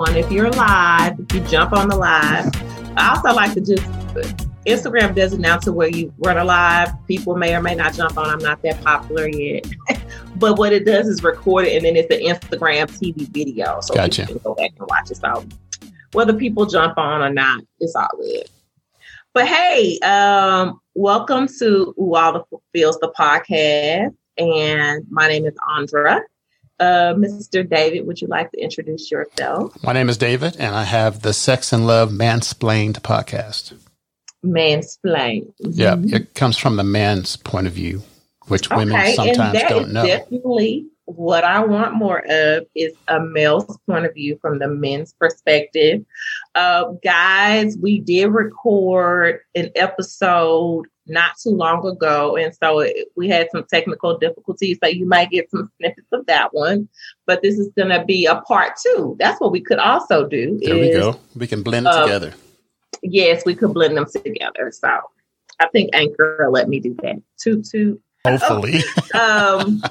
everyone. If you're live, if you jump on the live, I also like to just Instagram does it now to where you run a live. People may or may not jump on. I'm not that popular yet. but what it does is record it and then it's an Instagram TV video. So gotcha. you can go back and watch it. So whether people jump on or not, it's all good. But hey, um, welcome to Ooh, All the Feels the podcast. And my name is Andra. Uh, Mr. David, would you like to introduce yourself? My name is David, and I have the Sex and Love Mansplained podcast. Mansplain. Yeah, it comes from the man's point of view, which women Okay, sometimes don't know. definitely what I want more of is a male's point of view from the men's perspective. Uh, guys, we did record an episode not too long ago, and so it, we had some technical difficulties. So you might get some snippets of that one, but this is going to be a part two. That's what we could also do. there we go. We can blend it uh, together. Yes, we could blend them together. So I think Anchor let me do that. Toot toot. Hopefully. um,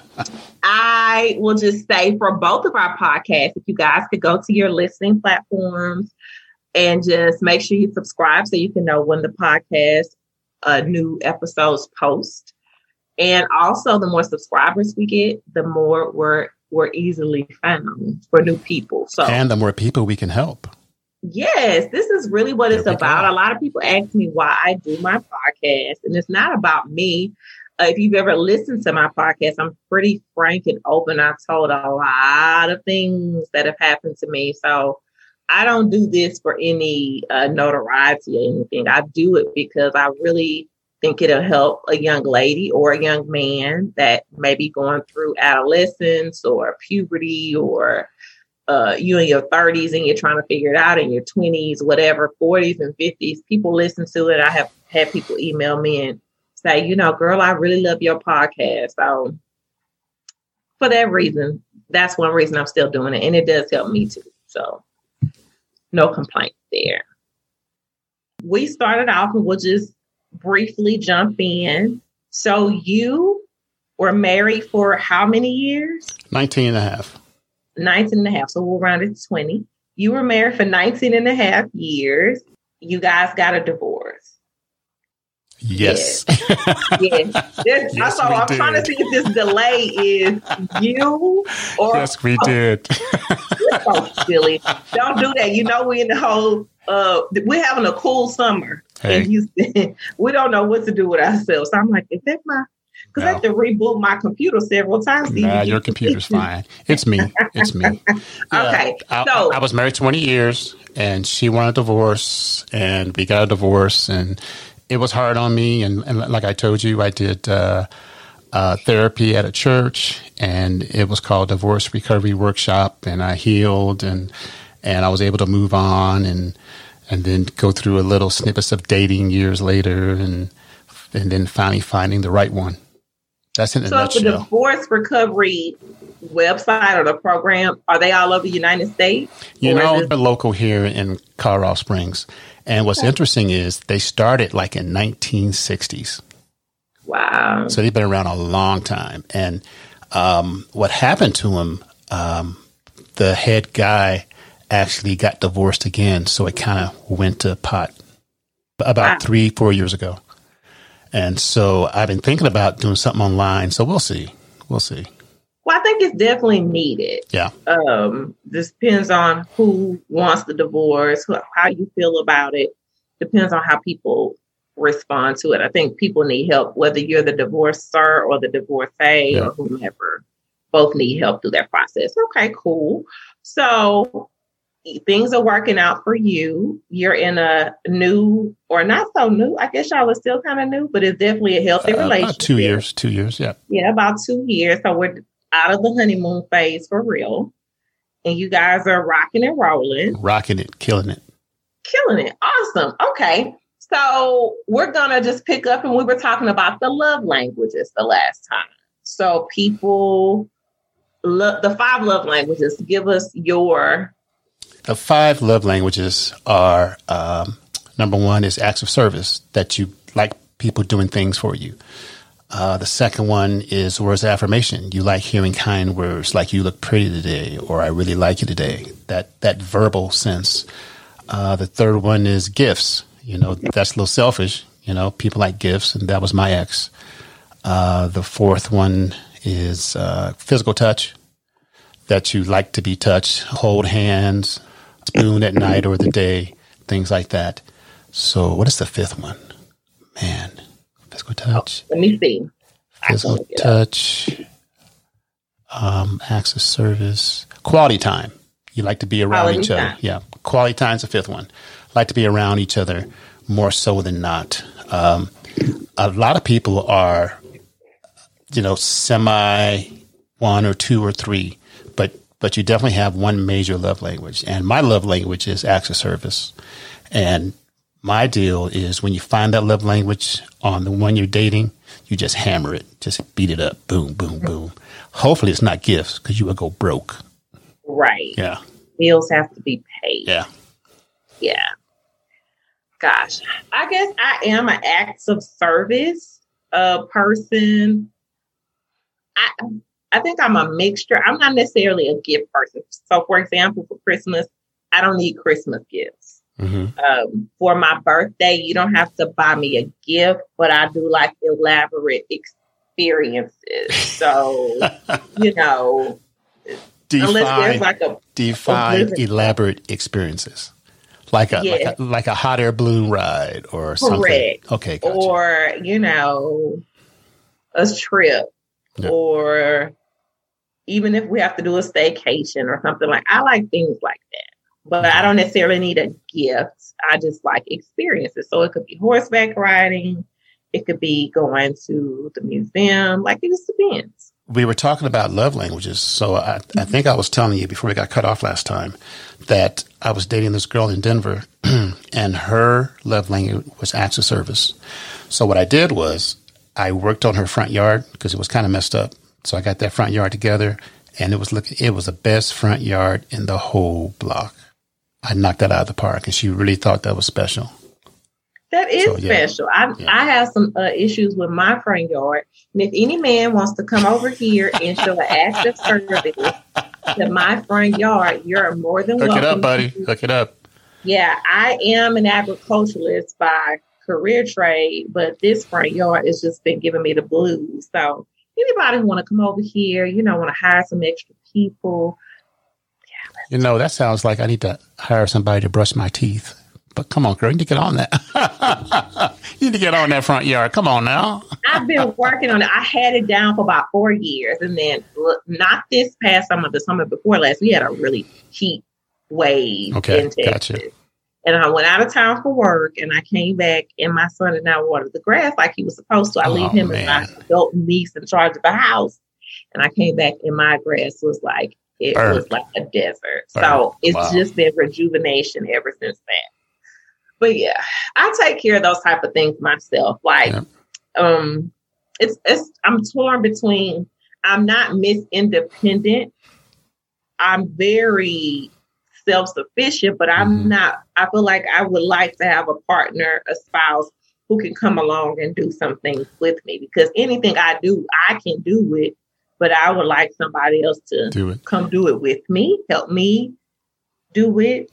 I will just say for both of our podcasts, if you guys could go to your listening platforms and just make sure you subscribe so you can know when the podcast uh, new episodes post. And also, the more subscribers we get, the more we're we're easily found for new people. So and the more people we can help. Yes, this is really what it's There about. go. A lot of people ask me why I do my podcast, and it's not about me. Uh, if you've ever listened to my podcast, I'm pretty frank and open. I've told a lot of things that have happened to me. So I don't do this for any uh, notoriety or anything. I do it because I really think it'll help a young lady or a young man that may be going through adolescence or puberty or uh, you in your 30s and you're trying to figure it out in your 20s, whatever, 40s and 50s. People listen to it. I have had people email me and say, you know, girl, I really love your podcast. So for that reason, that's one reason I'm still doing it. And it does help me too. So no complaints there. We started off and we'll just briefly jump in. So you were married for how many years? 19 and a half. 19 and a half. So we'll round it to 20. You were married for 19 and a half years. You guys got a divorce. Yes. Yes. This- Yes, so I'm trying to see if this delay is you or yes, we did. You're so silly. Don't do that. You know we're in the whole uh we're having a cool summer Hey. in Houston. we don't know what to do with ourselves. So I'm like, is that my because I have to reboot my computer several times. Nah, your computer's fine. It's me. It's me. Yeah, Okay, I, so- I was married 20 years and she wanted a divorce and we got a divorce and it was hard on me. And, and like I told you, I did uh, uh, therapy at a church and it was called Divorce Recovery Workshop and I healed and, and I was able to move on and, and then go through a little snippets of dating years later and, and then finally finding the right one. That's in a So it's the divorce recovery website or the program, are they all over the United States? You know, they're local here in Colorado Springs. And what's interesting is they started like in 1960s. wow. So they've been around a long time. And um, what happened to him, um, the head guy actually got divorced again. So it kind of went to pot about Wow. three, four years ago. And so I've been thinking about doing something online. So we'll see. We'll see. Well, I think it's definitely needed. Yeah. Um, this depends on who wants the divorce, who, how you feel about it. Depends on how people respond to it. I think people need help, whether you're the divorcer or the divorcee Yeah. or whomever. Both need help through that process. Okay, cool. So things are working out for you. You're in a new or not so new. I guess y'all are still kind of new, but it's definitely a healthy Uh, relationship. two years. Two years. Yeah. Yeah, about two years. So we're out of the honeymoon phase for real. And you guys are rocking and rolling, Rocking it, killing it. killing it. Awesome. Okay. So we're going to just pick up and we were talking about the love languages the last time. So people, lo- the five love languages, give us your, The five love languages are um, number one is acts of service that you like people doing things for you. Uh, the second one is words of affirmation. You like hearing kind words like "you look pretty today" or "I really like you today." That that verbal sense. Uh, the third one is gifts. You know, that's a little selfish. You know, people like gifts, and that was my ex. Uh, the fourth one is uh, physical touch. That you like to be touched, hold hands, spoon at night or the day, things like that. So, what is the fifth one? Man, physical touch. Oh, let me see. Physical touch, um, of service, quality time. You like to be around quality each other. Yeah, quality time is the fifth one. Like to be around each other more so than not. Um, a lot of people are, you know, semi one or two or three, but but you definitely have one major love language. And my love language is acts of service. And my deal is when you find that love language on the one you're dating, you just hammer it, just beat it up, boom, boom, boom. Hopefully, it's not gifts because you will go broke. Right. Yeah. Bills have to be paid. Yeah. Yeah. Gosh, I guess I am an acts of service uh, person. I I think I'm a mixture. I'm not necessarily a gift person. So, for example, for Christmas, I don't need Christmas gifts. Mm-hmm. Um, for my birthday, you don't have to buy me a gift, but I do like elaborate experiences. So, you know, define, like a define a elaborate experiences. Like a, like a like a hot air balloon ride or something. Correct. Okay. Gotcha. Or you know, a trip, yeah. or even if we have to do a staycation or something like. I like things like that but I don't necessarily need a gift. I just like experiences. So it could be horseback riding, it could be going to the museum. Like it just depends. We were talking about love languages. So I, I mm-hmm. think I was telling you before we got cut off last time that I was dating this girl in Denver and her love language was acts of service. So what I did was I worked on her front yard because it was kind of messed up. So I got that front yard together and it was looking, it was the best front yard in the whole block. I knocked that out of the park, and she really thought that was special. That is so, yeah. special. I yeah. I have some uh, issues with my front yard, and if any man wants to come over here and show an active service to my front yard, you're more than Hook welcome. Hook it up, buddy. Hook it up. Yeah, I am an agriculturalist by career trade, but this front yard has just been giving me the blues. So anybody who want to come over here, you know, want to hire some extra people, you know, that sounds like I need to hire somebody to brush my teeth. But come on, girl, you need to get on that. you need to get on that front yard. Come on now. I've been working on it. I had it down for about four years. And then, not this past summer, the summer before last, we had a really heat wave okay, in Texas. Gotcha. And I went out of town for work and I came back and my son had now watered the grass like he was supposed to. I oh, leave him man. and my adult niece in charge of the house. And I came back and my grass was like it Bird. was like a desert. Bird. So it's wow. just been rejuvenation ever since then. But yeah, I take care of those type of things myself. Like, yeah. um, it's it's I'm torn between I'm not Miss Independent. I'm very self sufficient, but I'm mm-hmm. not. I feel like I would like to have a partner, a spouse who can come along and do some things with me because anything I do, I can do it but I would like somebody else to do it. come do it with me, help me do it.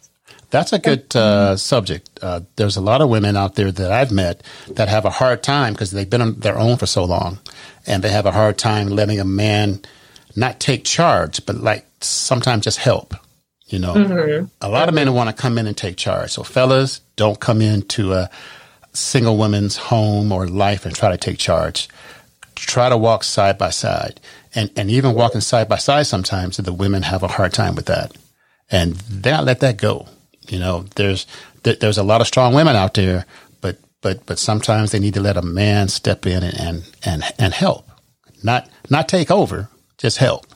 That's a good uh, subject. Uh, there's a lot of women out there that I've met that have a hard time because they've been on their own for so long, and they have a hard time letting a man not take charge, but like sometimes just help. You know, mm-hmm. a lot of men want to come in and take charge. So, fellas, don't come into a single woman's home or life and try to take charge. Try to walk side by side and and even walking side by side sometimes the women have a hard time with that and they don't let that go you know there's there's a lot of strong women out there but but but sometimes they need to let a man step in and and and, and help not not take over just help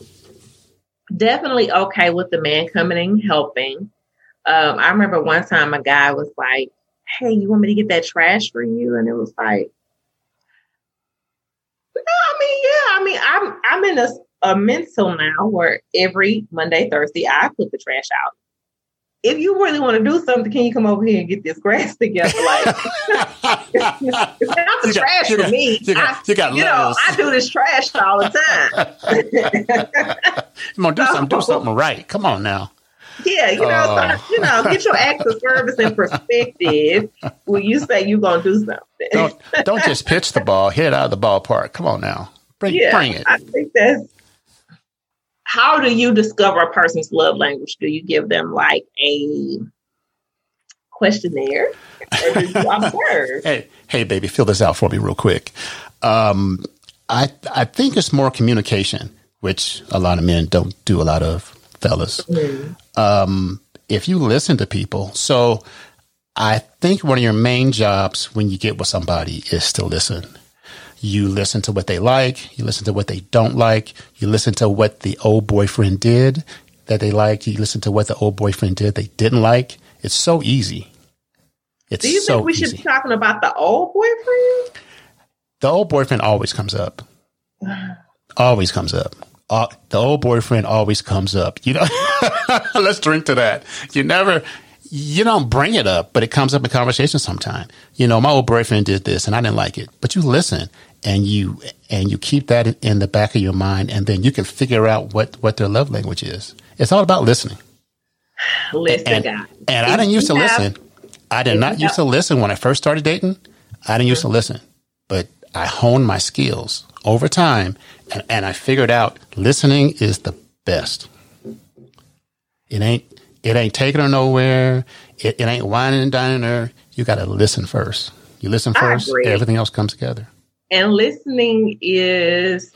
definitely okay with the man coming and helping um, i remember one time a guy was like hey you want me to get that trash for you and it was like No, I mean, yeah. I mean, I'm I'm in a, a mental now where every Monday, Thursday, I put the trash out. If you really want to do something, can you come over here and get this grass together? Like, I'm out the You got- trash you for got- me. you got- I, you know. I do this trash all the time. Come on, do something, do something right. Come on now. yeah, you know, Oh. so, you know, get your acts of service in perspective when you say you're gonna do something. Don't don't just pitch the ball, hit it out of the ballpark. Come on now. Bring yeah, bring it. I think that's how do you discover a person's love language? Do you give them like a questionnaire or do you observe? Hey, hey, baby, fill this out for me real quick. Um, I I think it's more communication, which a lot of men don't do a lot of, fellas. Um, if you listen to people, so I think one of your main jobs when you get with somebody is to listen. You listen to what they like. You listen to what they don't like. You listen to what the old boyfriend did that they like. You listen to what the old boyfriend did they didn't like. It's so easy. It's Do you so think we easy. should be talking about the old boyfriend? The old boyfriend always comes up. Always comes up. Uh, the old boyfriend always comes up. You know, let's drink to that. You never, you don't bring it up, but it comes up in conversation sometime. You know, my old boyfriend did this and I didn't like it, but you listen and you and you keep that in- the back of your mind, and then you can figure out what what their love language is. It's all about listening. Listen, And, and I didn't used to have- listen. I did not used to listen when I first started dating. I didn't used to listen, but I honed my skills over time, and, and I figured out listening is the best. It ain't it ain't taking her nowhere. It, it ain't wining and dining her. You got to listen first. You listen first, everything else comes together. And listening is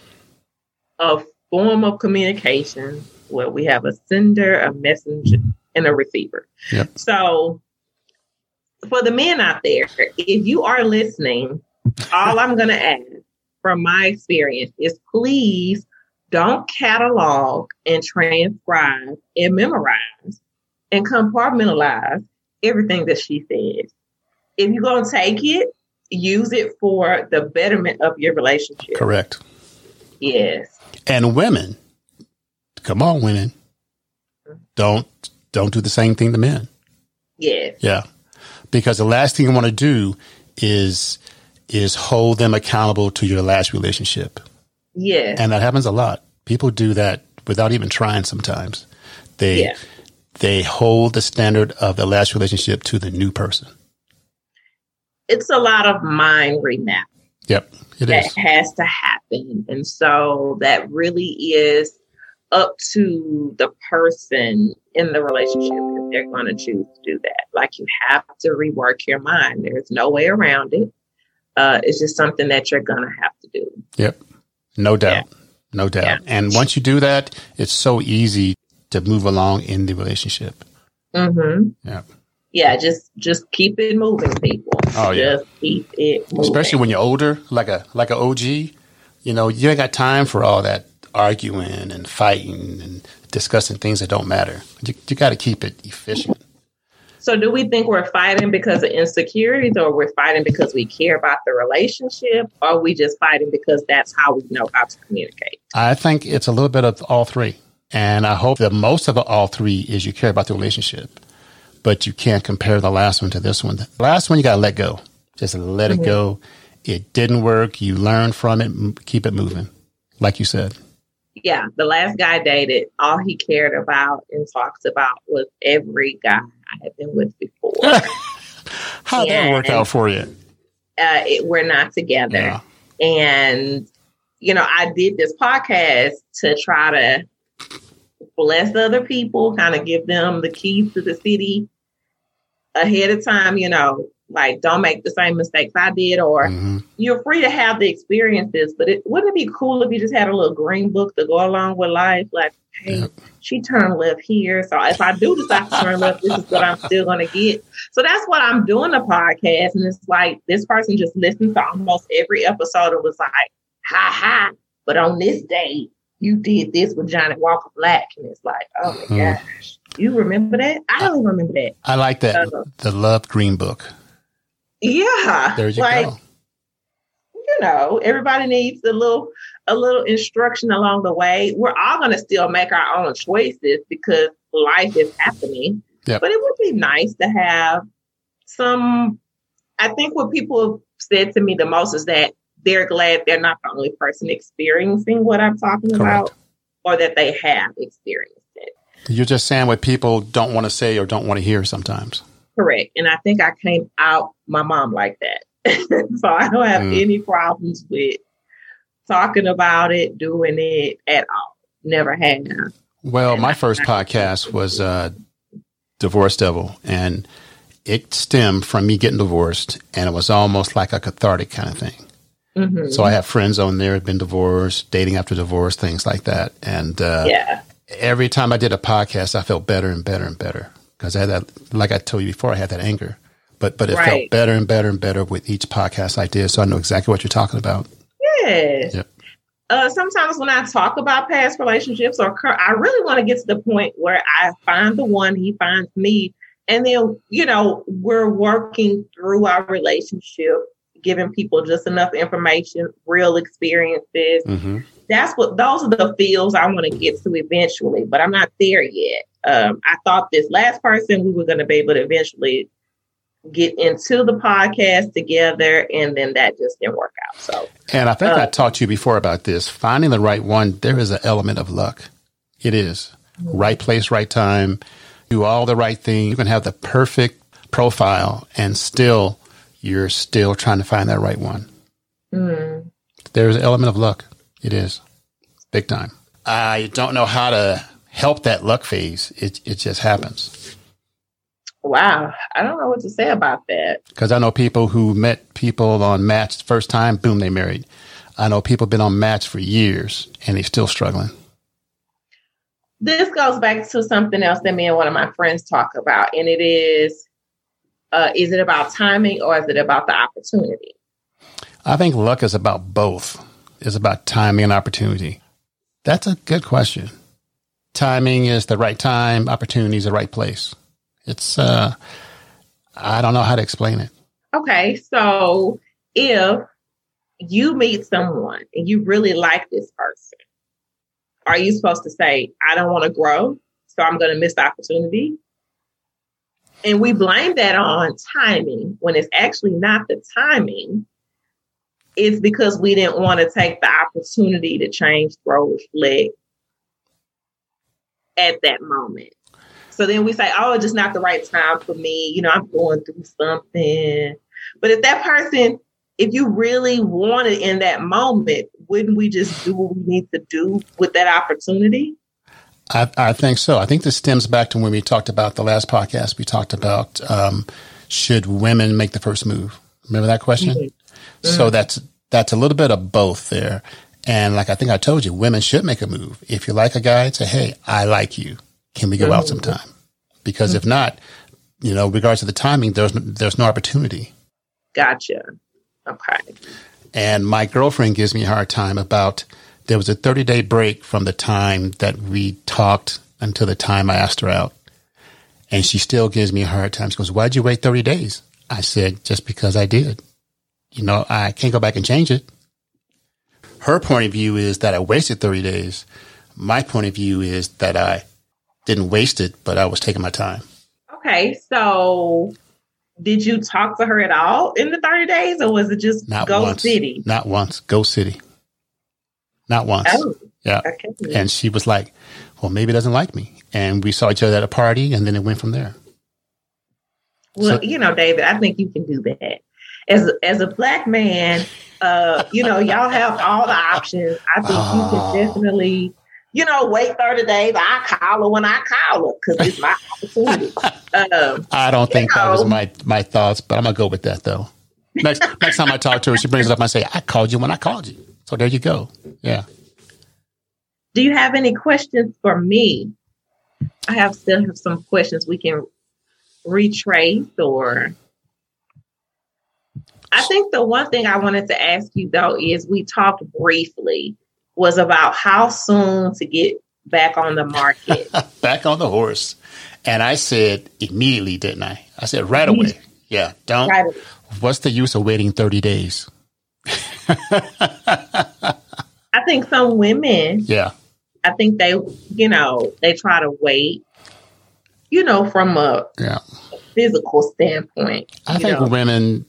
a form of communication where we have a sender, a messenger, and a receiver. Yep. So, for the men out there, if you are listening, all I'm going to add from my experience is please don't catalog and transcribe and memorize and compartmentalize everything that she says. If you're going to take it, use it for the betterment of your relationship. Correct. Yes. And women, come on, women, don't don't do the same thing to men. Yes. Yeah. Because the last thing you want to do is is hold them accountable to your last relationship. Yes. And that happens a lot. People do that without even trying sometimes. They Yeah. they hold the standard of the last relationship to the new person. It's a lot of mind remap Yep. It that is. has to happen. And so that really is up to the person in the relationship if they're going to choose to do that. Like you have to rework your mind. There's no way around it. Uh, it's just something that you're going to have to do. Yep. No doubt. No doubt. Yeah. And once you do that, it's so easy to move along in the relationship. hmm Yeah. Yeah, just just keep it moving, people. Oh, yeah. just keep it moving. especially when you're older, like a like a OG. You know, you ain't got time for all that arguing and fighting and discussing things that don't matter. You, you got to keep it efficient. So, do we think we're fighting because of insecurities, or we're fighting because we care about the relationship, or are we just fighting because that's how we know how to communicate? I think it's a little bit of all three, and I hope that most of all three is you care about the relationship, but you can't compare the last one to this one. The last one you got to let go, just let it go. It didn't work. You learn from it. Keep it moving, like you said. Yeah, the last guy I dated, all he cared about and talks about was every guy I had been with before. How'd that work out for you? uh, it, we're not together. Yeah. And, you know, I did this podcast to try to bless other people, kind of give them the keys to the city ahead of time, you know, like don't make the same mistakes I did, or hmm you're free to have the experiences, but it wouldn't it be cool if you just had a little green book to go along with life? Like, hey, Yep. she turned left here. So if I do decide to turn left, this is what I'm still gonna get. So that's what I'm doing the podcast. And it's like this person just listened to almost every episode and was like, ha ha. But on this day, you did this with Johnnie Walker Black. And it's like, oh my Mhm. gosh. You remember that? I don't remember that. I like that. Uh, the Love Green Book. Yeah. There you like, go. you know, everybody needs a little a little instruction along the way. We're all gonna still make our own choices because life is happening. Yep. But it would be nice to have some I think what people have said to me the most is that they're glad they're not the only person experiencing what I'm talking Correct. about or that they have experienced. You're just saying what people don't want to say or don't want to hear sometimes. Correct. And I think I came out my mom like that. so I don't have Mm. any problems with talking about it, doing it at all. Never have. Well, my first podcast was uh, Divorce Devil, and it stemmed from me getting divorced, and it was almost like a cathartic kind of thing. Mhm. So I have friends on there who've been divorced, dating after divorce, things like that. And uh, yeah. Every time I did a podcast, I felt better and better and better because I had that, like I told you before, I had that anger. But but it felt better and better and better with each podcast I did. So I know exactly what you're talking about. Yes. Yep. Uh, sometimes when I talk about past relationships or cur- I really want to get to the point where I find the one, he finds me, and then you know we're working through our relationship, giving people just enough information, real experiences. hmm That's what those are the fields I want to get to eventually, but I'm not there yet. Um, I thought this last person we were going to be able to eventually get into the podcast together, and then that just didn't work out. So. And I think I Uh, talked to you before about this. Finding the right one, there is an element of luck. It is. Right place, right time, do all the right thing. You can have the perfect profile and still, you're still trying to find that right one. mm. There's an element of luck. It is. Big time. I don't know how to help that luck phase. It, it just happens. Wow, I don't know what to say about that. Because I know people who met people on Match first time, boom, they married. I know people been on Match for years and they still struggling. This goes back to something else that me and one of my friends talk about, and it is uh, is it about timing or is it about the opportunity? I think luck is about both. It's about timing and opportunity. That's a good question. Timing is the right time, opportunity is the right place. It's uh I don't know how to explain it. Okay, so if you meet someone and you really like this person, are you supposed to say, I don't want to grow, so I'm going to miss the opportunity? And we blame that on timing when it's actually not the timing. It's because we didn't want to take the opportunity to change, grow, reflect at that moment. So then we say, oh, it's just not the right time for me. You know, I'm going through something. But if that person, if you really want it in that moment, wouldn't we just do what we need to do with that opportunity? I, I think so. I think this stems back to when we talked about the last podcast. We talked about um, should women make the first move? Remember that question? Mm-hmm. So that's that's a little bit of both there. And like I think I told you, women should make a move. If you like a guy, say, "Hey, I like you. Can we go out sometime?" Because if not, you know, regards to the timing, there's there's no opportunity. Gotcha. Okay. And my girlfriend gives me a hard time about there was a 30 day break from the time that we talked until the time I asked her out. And she still gives me a hard time. She goes, Why'd you wait 30 days? I said, Just because I did. You know, I can't go back and change it. Her point of view is that I wasted 30 days. My point of view is that I didn't waste it, but I was taking my time. Okay. So did you talk to her at all in the 30 days or was it just Not go once. city? Not once. Go city. Not once. Oh, Yeah. okay. And she was like, well, maybe he doesn't like me. And we saw each other at a party and then it went from there. Well, So- you know, David, I think you can do that. As as a black man, uh, you know, y'all have all the options. I think you Oh. can definitely, you know, wait 30 days. I call her when I call her because it's my opportunity. um, I don't think that was my, my thoughts, but I'm going to go with that though. Next, next time I talk to her, she brings it up and I say, I called you when I called you. So there you go. Yeah. do you have any questions for me? I have still have some questions we can retrace or I think the one thing I wanted to ask you though is we talked briefly was about how soon to get back on the market. Back on the horse. And I said immediately, didn't I? I said right away. Yeah. Don't. right. What's the use of waiting 30 days? I think some women, Yeah. I think they, you know, they try to wait, you know, from a Yeah. physical standpoint. I think know. women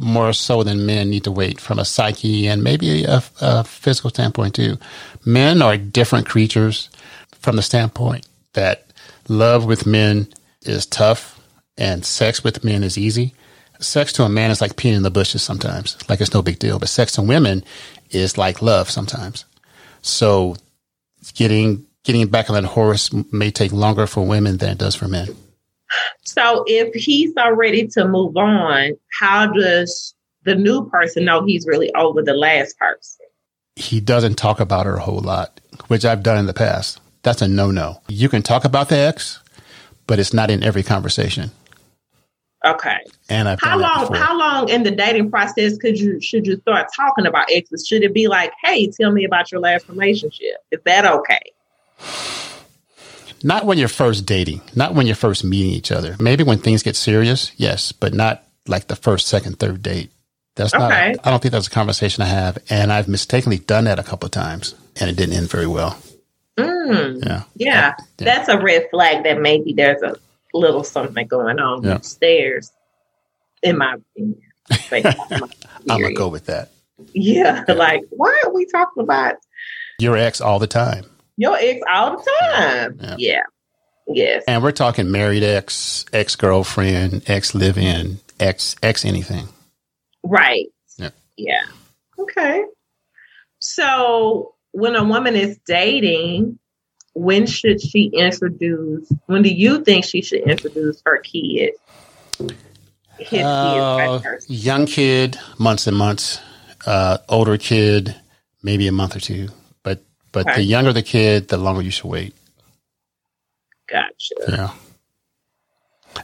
more so than men need to wait from a psyche and maybe a, a physical standpoint too. Men are different creatures from the standpoint that love with men is tough and sex with men is easy. Sex to a man is like peeing in the bushes sometimes, like it's no big deal. But sex to women is like love sometimes. So getting getting back on that horse may take longer for women than it does for men. So if he's so ready to move on, how does the new person know he's really over the last person? He doesn't talk about her a whole lot, which I've done in the past. That's a no no. You can talk about the ex, but it's not in every conversation. Okay. And I've how long how long in the dating process could you should you start talking about exes? Should it be like, hey, tell me about your last relationship? Is that okay? Not when you're first dating, not when you're first meeting each other. Maybe when things get serious, yes, but not like the first, second, third date. That's not. Okay. I don't think that's a conversation I have, and I've mistakenly done that a couple of times, and it didn't end very well. Mm, yeah. yeah. yeah, that's a red flag that maybe there's a little something going on yeah. upstairs. In my opinion, I'm gonna go with that. Yeah, yeah, like why are we talking about your ex all the time? Your ex all the time. Yeah. yeah. Yes. And we're talking married ex, ex girlfriend, ex live in, ex ex anything. Right. Yeah. Yeah. Okay. So when a woman is dating, when should she introduce? When do you think she should introduce her kid? His uh, kid young kid, months and months. Uh, older kid, maybe a month or two. But okay. the younger the kid, the longer you should wait. Gotcha. Yeah.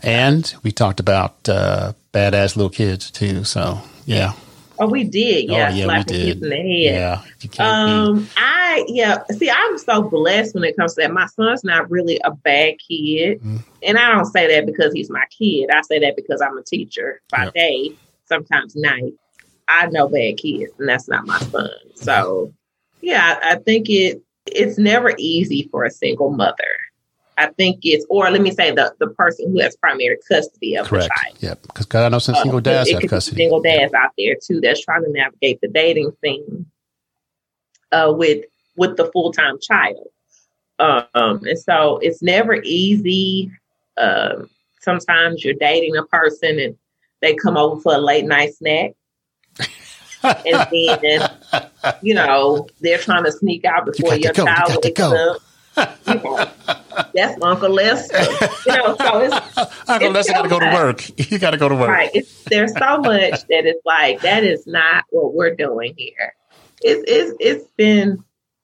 And we talked about uh, badass little kids too. So yeah. Oh, we did. Yeah, oh, yeah, we did. In the head. Yeah. Um, I yeah. See, I'm so blessed when it comes to that. My son's not really a bad kid, mm-hmm. and I don't say that because he's my kid. I say that because I'm a teacher by yep. day, sometimes night. I know bad kids, and that's not my son. So, yeah, I think it it's never easy for a single mother. I think it's, or let me say, the the person who has primary custody of Correct. the child. Yep, because God, I know some uh, single dads have custody. Single dads out there too that's trying to navigate the dating thing uh, with with the full time child, um, and so it's never easy. Um, sometimes you're dating a person and they come over for a late night snack. and then, you know, they're trying to sneak out before you your child wakes up that's Uncle Lester. You know, so it's Uncle Lester got to go to work. You got to go to work. Right. It's, there's so much that it's like that is not what we're doing here. It's it's it's been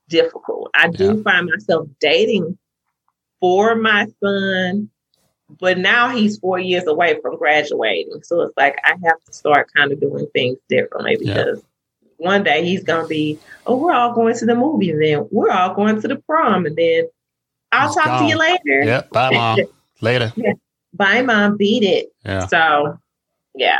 difficult. I do yeah. find myself dating for my son, but now he's four years away from graduating. So it's like I have to start kind of doing things differently because. Yeah one day he's gonna be, oh, we're all going to the movie, and then we're all going to the prom, and then I'll talk gone. to you later. Yep, bye, mom. later. Yeah. Bye, mom. Beat it. Yeah. So, yeah.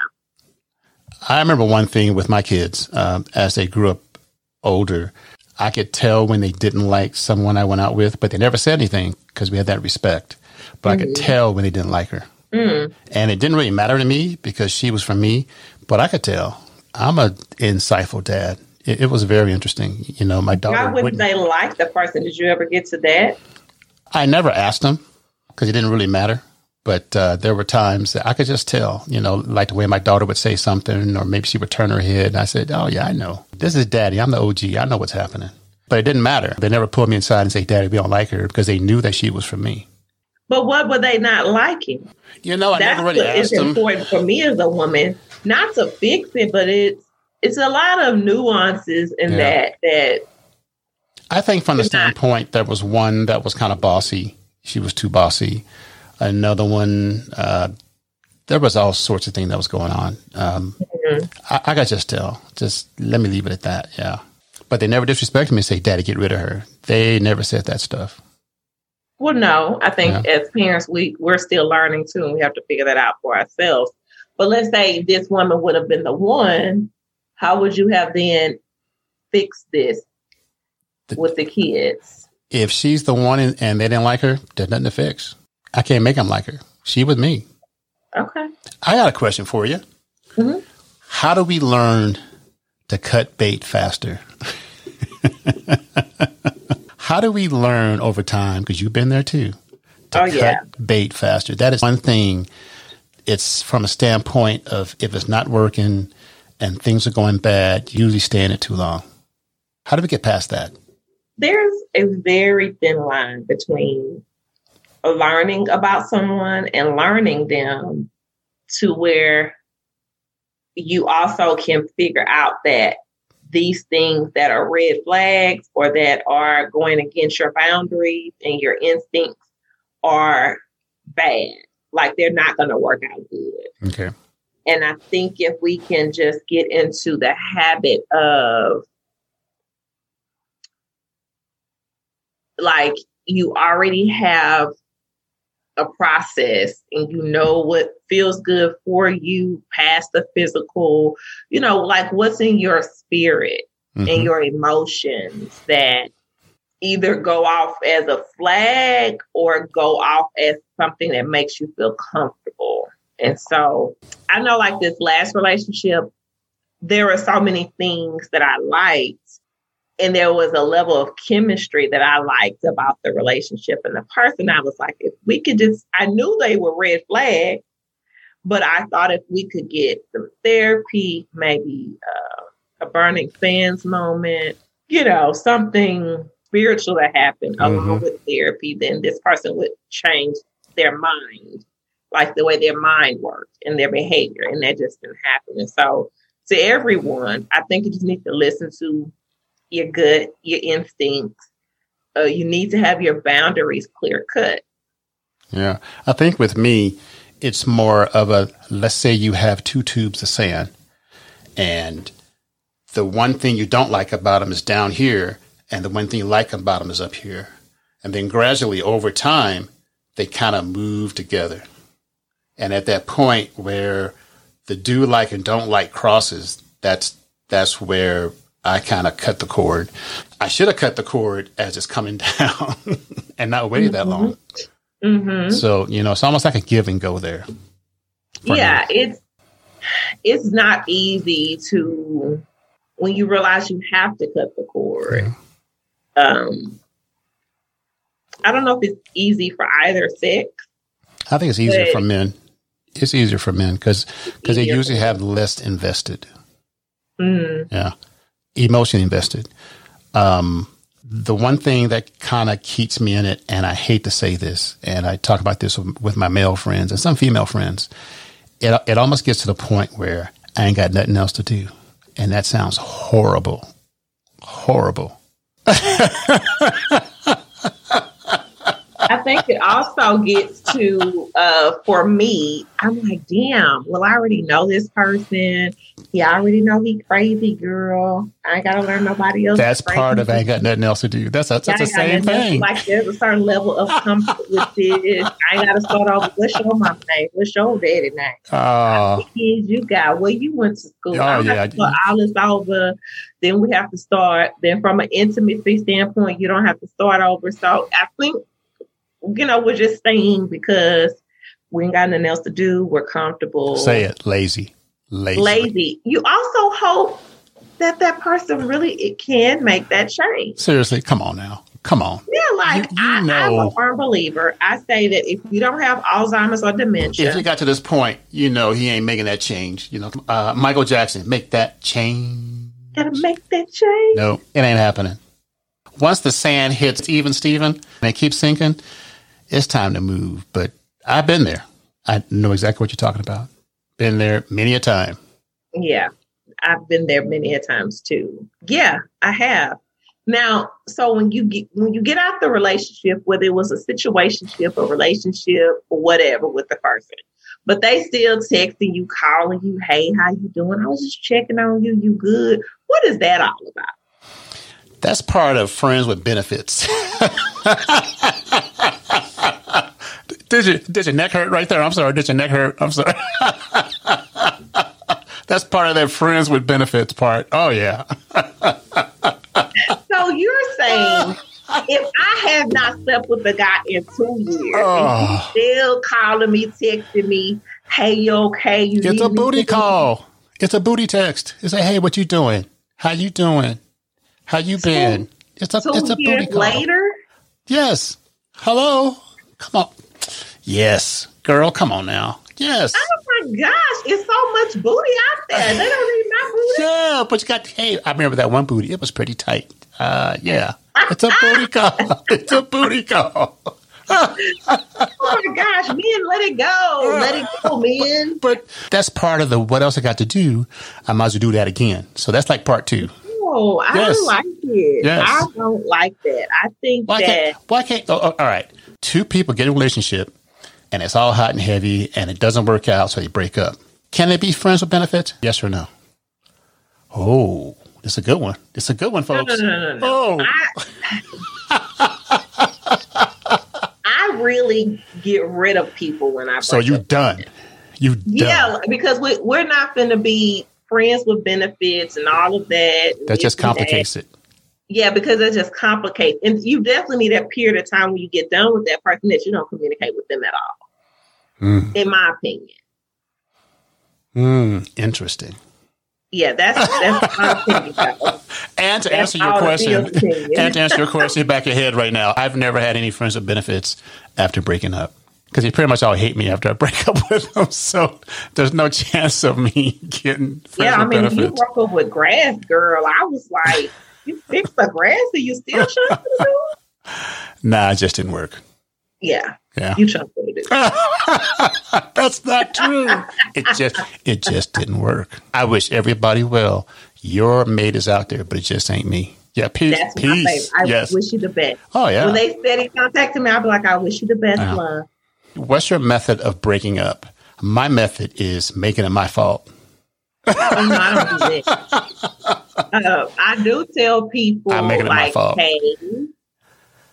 I remember one thing with my kids um, as they grew up older. I could tell when they didn't like someone I went out with, but they never said anything because we had that respect. But mm-hmm. I could mm-hmm. tell when they didn't like her. Mm. And it didn't really matter to me because she was from me, but I could tell. I'm a insightful dad. It, it was very interesting. You know, my daughter. Why wouldn't, wouldn't they like the person? Did you ever get to that? I never asked them because it didn't really matter. But uh, there were times that I could just tell, you know, like the way my daughter would say something, or maybe she would turn her head. And I said, "Oh yeah, I know. This is Daddy. I'm the OG. I know what's happening." But it didn't matter. They never pulled me inside and say, "Daddy, we don't like her," because they knew that she was from me. But what were they not liking? You know, I That's never really asked them. It's important for me as a woman not to fix it, but it's it's a lot of nuances in yeah. that that I think from the standpoint there was one that was kind of bossy. She was too bossy. Another one, uh, there was all sorts of things that was going on. Um, mm-hmm. I, I got just tell. Just let me leave it at that. Yeah. But they never disrespected me and say, Daddy, get rid of her. They never said that stuff. Well, no, I think yeah. as parents, we, we're still learning too, and we have to figure that out for ourselves. But let's say this woman would have been the one how would you have then fixed this with the kids? If she's the one and, and they didn't like her, there's nothing to fix. I can't make them like her. She with me. Okay. I got a question for you. Mm-hmm. how do we learn to cut bait faster? how do we learn over time? Because you've been there too. To Oh, cut yeah. bait faster. That is one thing. It's from a standpoint of if it's not working and things are going bad, you usually stay in it too long. How do we get past that? there's a very thin line between learning about someone and learning them to where you also can figure out that these things that are red flags or that are going against your boundaries and your instincts are bad. Like they're not going to work out good. Okay. And I think if we can just get into the habit of like you already have a process and you know what feels good for you past the physical, you know, like what's in your spirit and Mhm. your emotions that either go off as a flag or go off as something that makes you feel comfortable. And so I know, like this last relationship, there were so many things that I liked. And there was a level of chemistry that I liked about the relationship and the person. I was like, if we could just, I knew they were red flags, but I thought if we could get some therapy, maybe uh, a burning fans moment, you know, something spiritual that happened along Mhm. with therapy, then this person would change their mind, like the way their mind worked and their behavior. And that just didn't happen. And so, to everyone, I think you just need to listen to your gut, your instincts. Uh, you need to have your boundaries clear cut. Yeah. I think with me, it's more of a let's say you have two tubes of sand, and the one thing you don't like about them is down here, and the one thing you like about them is up here. And then gradually over time, they kind of move together. And at that point where the do like and don't like crosses, that's that's where I kind of cut the cord. I should have cut the cord as it's coming down and not waited that long. hmm So, you know, it's almost like a give and go there. yeah me. it's it's not easy to when you realize you have to cut the cord um i don't know if it's easy for either sex I think it's easier for men. It's easier for men because because they usually have less invested. mm, Yeah. Emotionally invested. Um, the one thing that kind of keeps me in it, and I hate to say this, and I talk about this with my male friends and some female friends, it, it almost gets to the point where I ain't got nothing else to do. And that sounds horrible. Horrible. i think it also gets to uh for me i'm like damn well i already know this person yeah i already know he crazy girl i ain't gotta learn nobody else That's part of I ain't got nothing else to do. That's, that's, that's the same thing. Like there's a certain level of comfort with this. I ain't got to start over. What's your mama name? What's your daddy name? Uh, What kids you got? Where you went to school? Oh, I yeah. to all this over. Then we have to start. Then from an intimacy standpoint, you don't have to start over. So I think you know we're just staying because we ain't got nothing else to do. We're comfortable. say it. Lazy. Lazy. Lazy. You also hope that that person really it can make that change. Seriously, come on now. Come on. Yeah, like You- you I, I'm a firm believer. I say that if you don't have Alzheimer's or dementia, If you got to this point, you know he ain't making that change. You know, uh, Michael Jackson, make that change. gotta make that change. No, it ain't happening. Once the sand hits even Steven and it keeps sinking, it's time to move. But I've been there. I know exactly what you're talking about. Been there many a time. Yeah, I've been there many a times too. Yeah, I have. Now, so when you get when you get out the relationship, whether it was a situationship, a relationship, or whatever with the person, but they still texting you, calling you, hey, how you doing? I was just checking on you. You good? What is that all about? That's part of friends with benefits. did you did your neck hurt right there? I'm sorry. Did your neck hurt? I'm sorry. That's part of that friends with benefits part. Oh yeah. So you're saying if I have not slept with the guy in two years, and Oh. he's still calling me, texting me, "Hey, you okay? You It's a booty to-" call. It's a booty text. It's a hey, what you doing? How you doing? How you been? It's a it's a booty call. later, Yes. Hello. Come on. Yes, girl. Come on now. Yes. oh my gosh, it's so much booty out there. They don't need my booty. Yeah, but you got. Hey, I remember that one booty. It was pretty tight. Uh, yeah. It's a booty call. It's a booty call. Oh my gosh, men, let it go. Let it go, men. But that's part of the what else I got to do. I might as well do that again. So that's like part two. No, I Yes. don't like it. Yes. I don't like that. I think Why that can't? Why can't? Oh, oh, all right. Two people get in a relationship, and it's all hot and heavy, and it doesn't work out, so they break up. Can they be friends with benefits? Yes or no? Oh, it's a good one. It's a good one, folks. no, no, no, no. Oh, I really get rid of people when I so you up. done? You done? Yeah, because we, we're not going to be friends with benefits and all of that. That just complicates it. Yeah, because it just complicates. And you definitely need that period of time when you get done with that person that you don't communicate with them at all, Mm, in my opinion. mm, interesting. Yeah, that's that's my opinion. And to That's answer your question, and to answer your question back your head right now, I've never had any friends with benefits after breaking up because they pretty much all hate me after I break up with them. So there's no chance of me getting friends Yeah, I mean, you broke up with grass, girl, I was like, you fixed the grass and you still trying to do? Nah, it just didn't work. Yeah, Yeah, you trying to do that's not true. It just it just didn't work. I wish everybody well. Your mate is out there, but it just ain't me. Yeah, peace, That's peace. I yes. wish you the best. oh yeah. When they said he contacted me, I'd be like, I wish you the best Uh-huh. love. What's your method of breaking up? My method is making it my fault. Oh, I don't do. Uh, I do tell people I'm making it my fault. hey,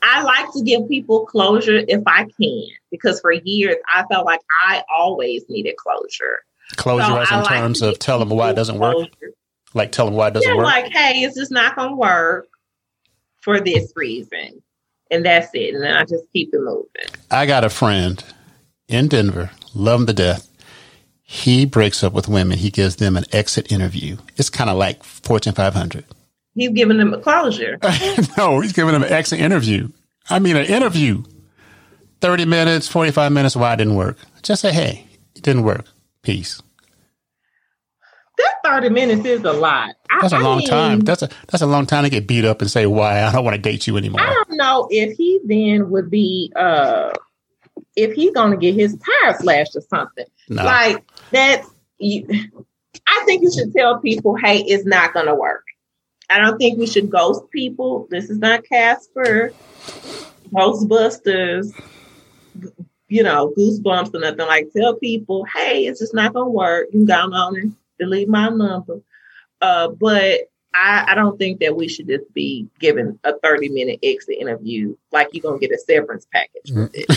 I like to give people closure if I can, because for years I felt like I always needed closure. Closure So as in like terms to of tell them why it doesn't work. Like tell them why it doesn't Yeah, work. like, hey, it's just not going to work for this reason. And that's it. And then I just keep it moving. I got a friend in Denver, love him to death. He breaks up with women. He gives them an exit interview. It's kind of like Fortune 500. He's giving them a closure. no, he's giving them an exit interview. I mean, an interview. 30 minutes, 45 minutes, why it didn't work. Just say, hey, it didn't work. Peace. That 30 minutes is a lot. That's a I long mean, time. That's a that's a long time to get beat up and say why I don't want to date you anymore. I don't know if he then would be uh if he's gonna get his tire slashed or something. No. Like that's you I think you should tell people, hey, it's not gonna work. I don't think we should ghost people. This is not Casper, Ghostbusters, you know, goosebumps or nothing. Like tell people, hey, it's just not gonna work. You can go on and delete my number. Uh, but I, I don't think that we should just be given a 30 minute exit interview like you're gonna get a severance package with it.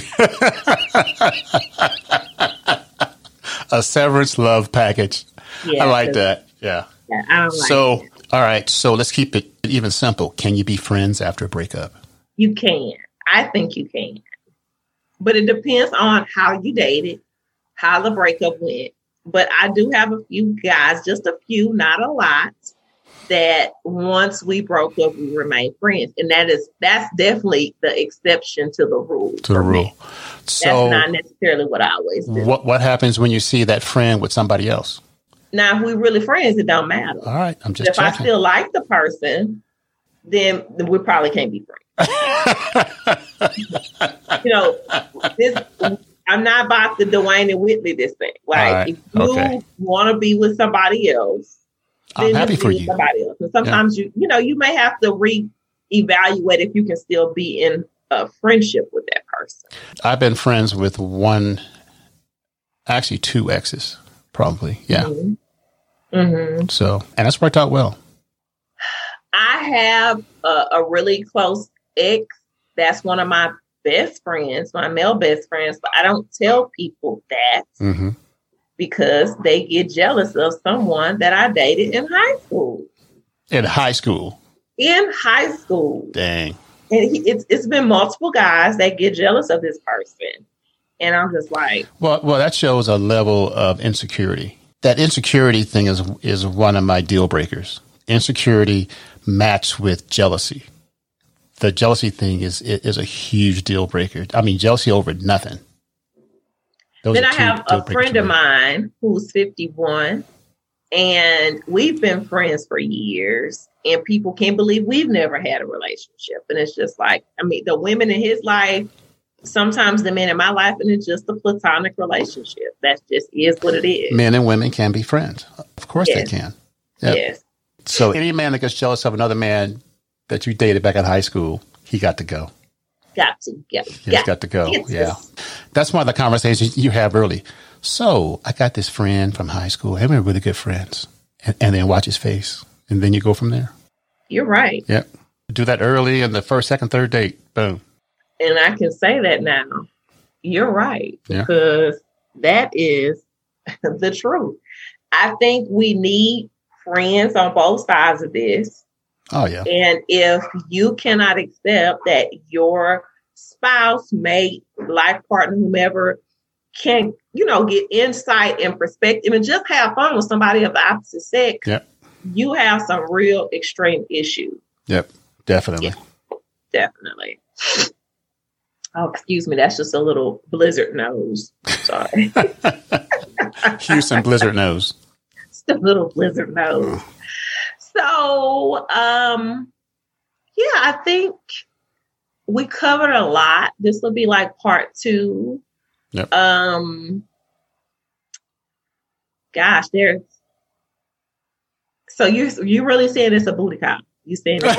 a severance love package. Yeah, I like that. Yeah. yeah, I don't like so, it. All right. So let's keep it even simple. Can you be friends after a breakup? You can. I think you can. But it depends on how you dated, how the breakup went. But I do have a few guys, just a few, not a lot, that once we broke up, we remained friends. And that is that's definitely the exception to the rule. To the for me. rule. That's not necessarily what I always do. what what happens when you see that friend with somebody else? Now, if we're really friends, it don't matter. All right, I'm just if I still like the person, then we probably can't be friends. you know, this I'm not about to Dwayne and Whitley this thing. Like Alright, if you okay. want to be with somebody else, I'm happy for you. Somebody else. And sometimes you you know you may have to re-evaluate if you can still be in a friendship with that person. I've been friends with one, actually two exes, probably. Yeah. Mhm. Mhm. So, and that's worked out well. I have a, a really close ex. That's one of my best friends, my male best friends. But I don't tell people that hmm because they get jealous of someone that I dated in high school. In high school. In high school, Dang. and he, it's it's been multiple guys that get jealous of this person, and I'm just like, Well, well, that shows a level of insecurity. That insecurity thing is is one of my deal breakers. Insecurity matched with jealousy. The jealousy thing is is a huge deal breaker. I mean, jealousy over nothing. Those then I have a friend of mine who's 51, and we've been friends for years. And people can't believe we've never had a relationship. And it's just like, I mean, the women in his life, sometimes the men in my life, and it's just a platonic relationship. That just is what it is. Men and women can be friends. Of course yes. they can. Yep. Yes. So any man that gets jealous of another man that you dated back in high school, he got to go. Got to go. He's got, got to go. yeah. That's one of the conversations you have early. So I got this friend from high school, and we are really good friends. And, and then watch his face. And then you go from there. You're right. Yep. Do that early in the first, second, third date. Boom. And I can say that now. You're right. Yeah. Because that is the truth. I think we need friends on both sides of this. Oh, yeah. And if you cannot accept that your spouse, mate, life partner, whomever can, you know, get insight and perspective and just have fun with somebody of the opposite sex, yep. you have some real extreme issues. Yep, definitely. Yeah, definitely. Oh, excuse me. That's just a little blizzard nose. Sorry. Houston blizzard nose. Just a little blizzard nose. So, um, yeah, I think we covered a lot. This will be like part two. Yep. Um, gosh, there's. So you you really saying it's a booty call? You saying it's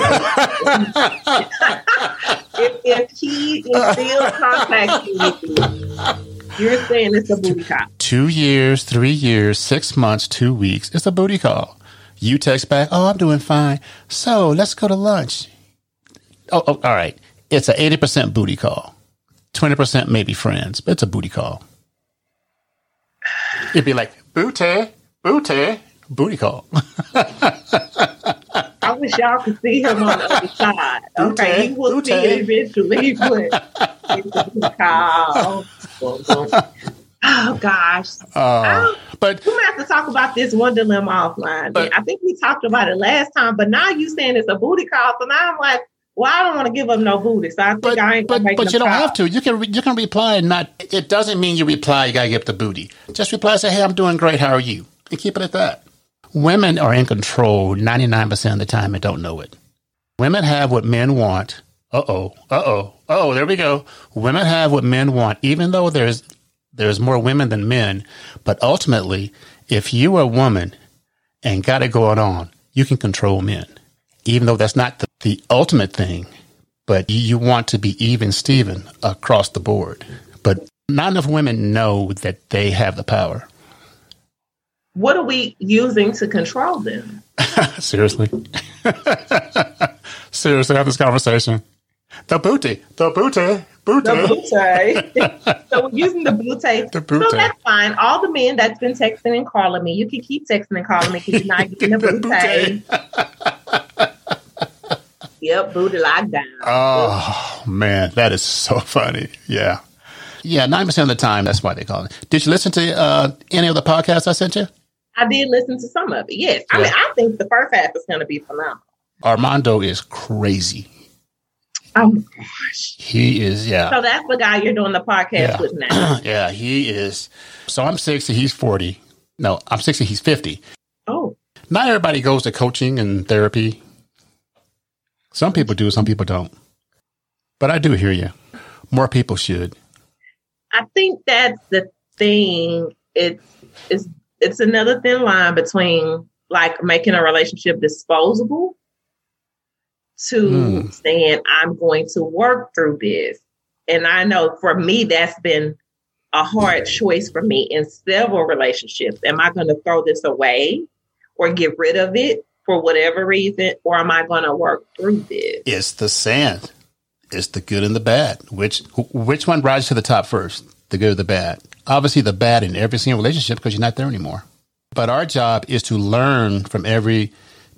if, if he is still contacting you, you're saying it's a booty call? Two years, three years, six months, two weeks. It's a booty call. You text back, oh, I'm doing fine. So let's go to lunch. Oh, oh all right. It's an 80% booty call. 20% maybe friends, but it's a booty call. It'd be like, booty, booty, booty call. I wish y'all could see him on the other side. Okay, he will see it eventually, but it's a booty call. Oh gosh. Uh, but we might have to talk about this one dilemma offline. But, I think we talked about it last time, but now you saying it's a booty call, so now I'm like, well, I don't want to give up no booty, so I think but, I ain't. But, but you don't call. have to. You can you can reply and not. It doesn't mean you reply. You gotta give the booty. Just reply. Say, hey, I'm doing great. How are you? And keep it at that. Women are in control 99 percent of the time and don't know it. Women have what men want. Uh oh. Uh oh. Oh, there we go. Women have what men want, even though there's there's more women than men, but ultimately, if you are a woman and got it going on, you can control men, even though that's not the, the ultimate thing. But you want to be even Steven across the board. But not enough women know that they have the power. What are we using to control them? Seriously. Seriously, have this conversation. The booty, the booty. Booty. The booty. so we're using the booty. The booty. So that's fine. All the men that's been texting and calling me, you can keep texting and calling me because you're not getting the booty. yep, booty lockdown. Oh man, that is so funny. Yeah. Yeah, nine percent of the time, that's why they call it. Did you listen to uh, any of the podcasts I sent you? I did listen to some of it. Yes, I mean, I think the first half is going to be phenomenal. Armando is crazy. Oh my gosh. He is, yeah. So that's the guy you're doing the podcast yeah. with now. yeah, he is. So I'm 60, he's 40. No, I'm 60, he's 50. Oh. Not everybody goes to coaching and therapy. Some people do, some people don't. But I do hear you. More people should. I think that's the thing. It's it's it's another thin line between like making a relationship disposable to mm. saying, I'm going to work through this. And I know for me, that's been a hard choice for me in several relationships. Am I going to throw this away or get rid of it for whatever reason? Or am I going to work through this? It's the sand. It's the good and the bad. Which which one rises to the top first? The good or the bad? Obviously, the bad in every single relationship because you're not there anymore. But our job is to learn from every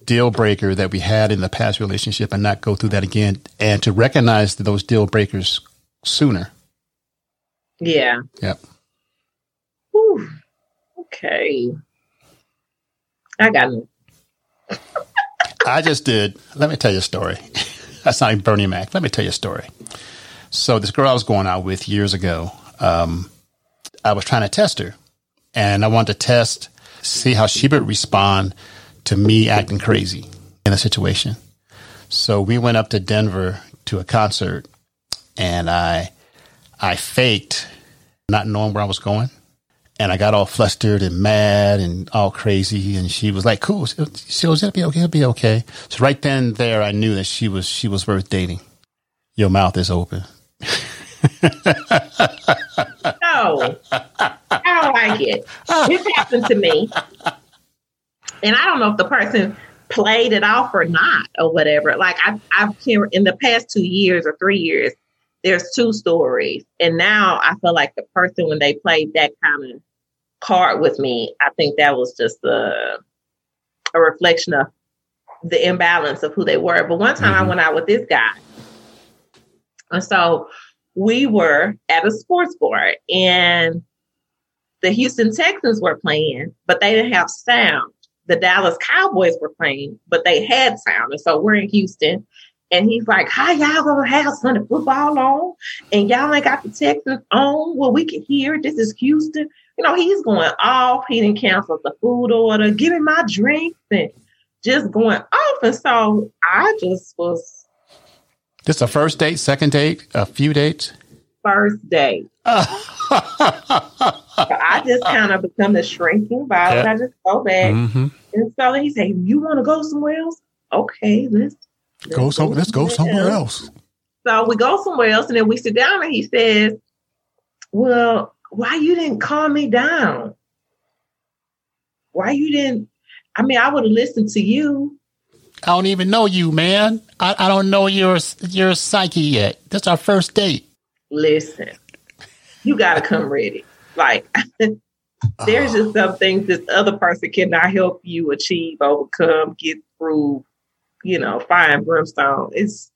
deal breaker that we had in the past relationship and not go through that again and to recognize those deal breakers sooner. Yeah. Yep. Whew. Okay. I got it. I just did. Let me tell you a story. That's not even Bernie Mac. Let me tell you a story. So this girl I was going out with years ago, um, I was trying to test her, and I wanted to test, see how she would respond to me acting crazy in a situation. So we went up to Denver to a concert, and I, I faked not knowing where I was going and I got all flustered and mad and all crazy. And she was like, "Cool, she was it'll be okay, it'll be okay." So right then and there, I knew that she was she was worth dating. Your mouth is open. no, I don't like it. This happened to me, and I don't know if the person played it off or not or whatever. Like I, I've in the past two years or three years, there's two stories. And now I feel like the person, when they played that kind of card with me, I think that was just a, a reflection of the imbalance of who they were. But one time mm-hmm. I went out with this guy. And so we were at a sports bar and the Houston Texans were playing, but they didn't have sound. The Dallas Cowboys were playing, but they had sound. And so we're in Houston and he's like, How y'all gonna have Sunday football on? And y'all ain't got the Texans on well, we can hear it. this is Houston. You know, he's going off. He didn't cancel the food order, giving my drinks and just going off. And so I just was This a first date, second date, a few dates? First date. I just kind of become the shrinking violet. Yep. I just go back. Mm-hmm. And so he said, You want to go somewhere else? Okay, let's go some, let's go somewhere else. So we go somewhere else, and then we sit down, and he says, "Well, why you didn't calm me down? Why you didn't? I mean, I would have listened to you." I don't even know you, man. I, I don't know your your psyche yet. That's our first date. Listen, you got to come ready. Like, there's just some things this other person cannot help you achieve, overcome, get through you know, fire and brimstone. It's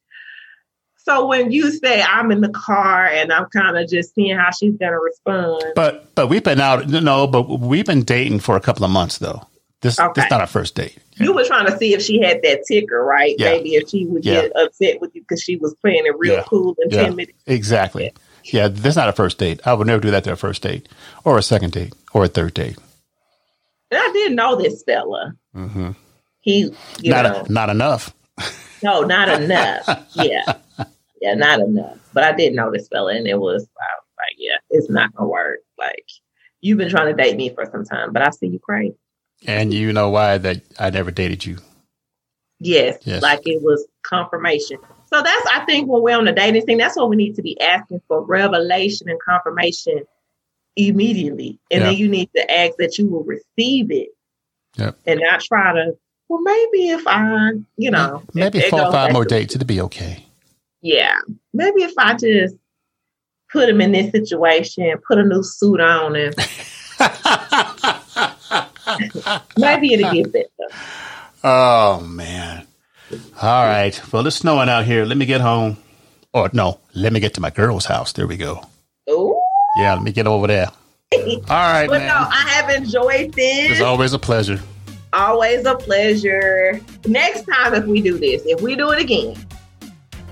so when you say I'm in the car and I'm kind of just seeing how she's gonna respond. But but we've been out no, but we've been dating for a couple of months though. This okay. this not a first date. You were trying to see if she had that ticker, right? Yeah. Maybe if she would yeah. get upset with you because she was playing it real yeah. cool and timid. Exactly. Yeah. this is not a first date. I would never do that to a first date or a second date or a third date. And I didn't know this fella. Mm-hmm. He, not a, not enough. no, not enough. Yeah, yeah, not enough. But I didn't know this fella, and it was like, yeah, it's not gonna work. Like you've been trying to date me for some time, but I see you crazy. And you know why that I never dated you? Yes, yes, like it was confirmation. So that's I think when we're on the dating thing, that's what we need to be asking for revelation and confirmation immediately, and then you need to ask that you will receive it, yep. and not try to well, maybe if I, you know, maybe four or five more dates, it'll be okay. Yeah, maybe if I just put him in this situation, put a new suit on, and maybe it'll get better. Oh man! All right. Well, it's snowing out here. Let me get home. Or no, let me get to my girl's house. There we go. Ooh. Yeah, let me get over there. All right, well, man. no, I have enjoyed this. It's always a pleasure. Always a pleasure. Next time, if we do this, if we do it again,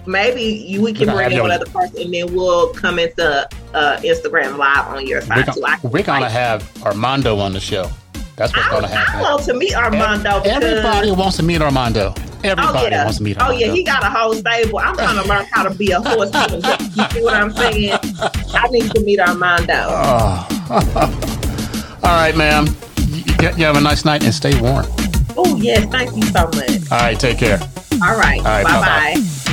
maybe you, we can bring in one other person and then we'll come into uh, Instagram live on your side we're gonna, too. we're gonna have Armando on the show. That's what's going to happen. I want to meet Armando. Everybody wants to meet Armando. Everybody oh, wants to meet Armando. Oh yeah, he got a whole stable. I'm trying to learn how to be a horse. you see what I'm saying? I need to meet Armando. Oh. All right, ma'am you have a nice night and stay warm. Oh, yes. Thank you so much. All right. Take care. All right. All right. Bye bye.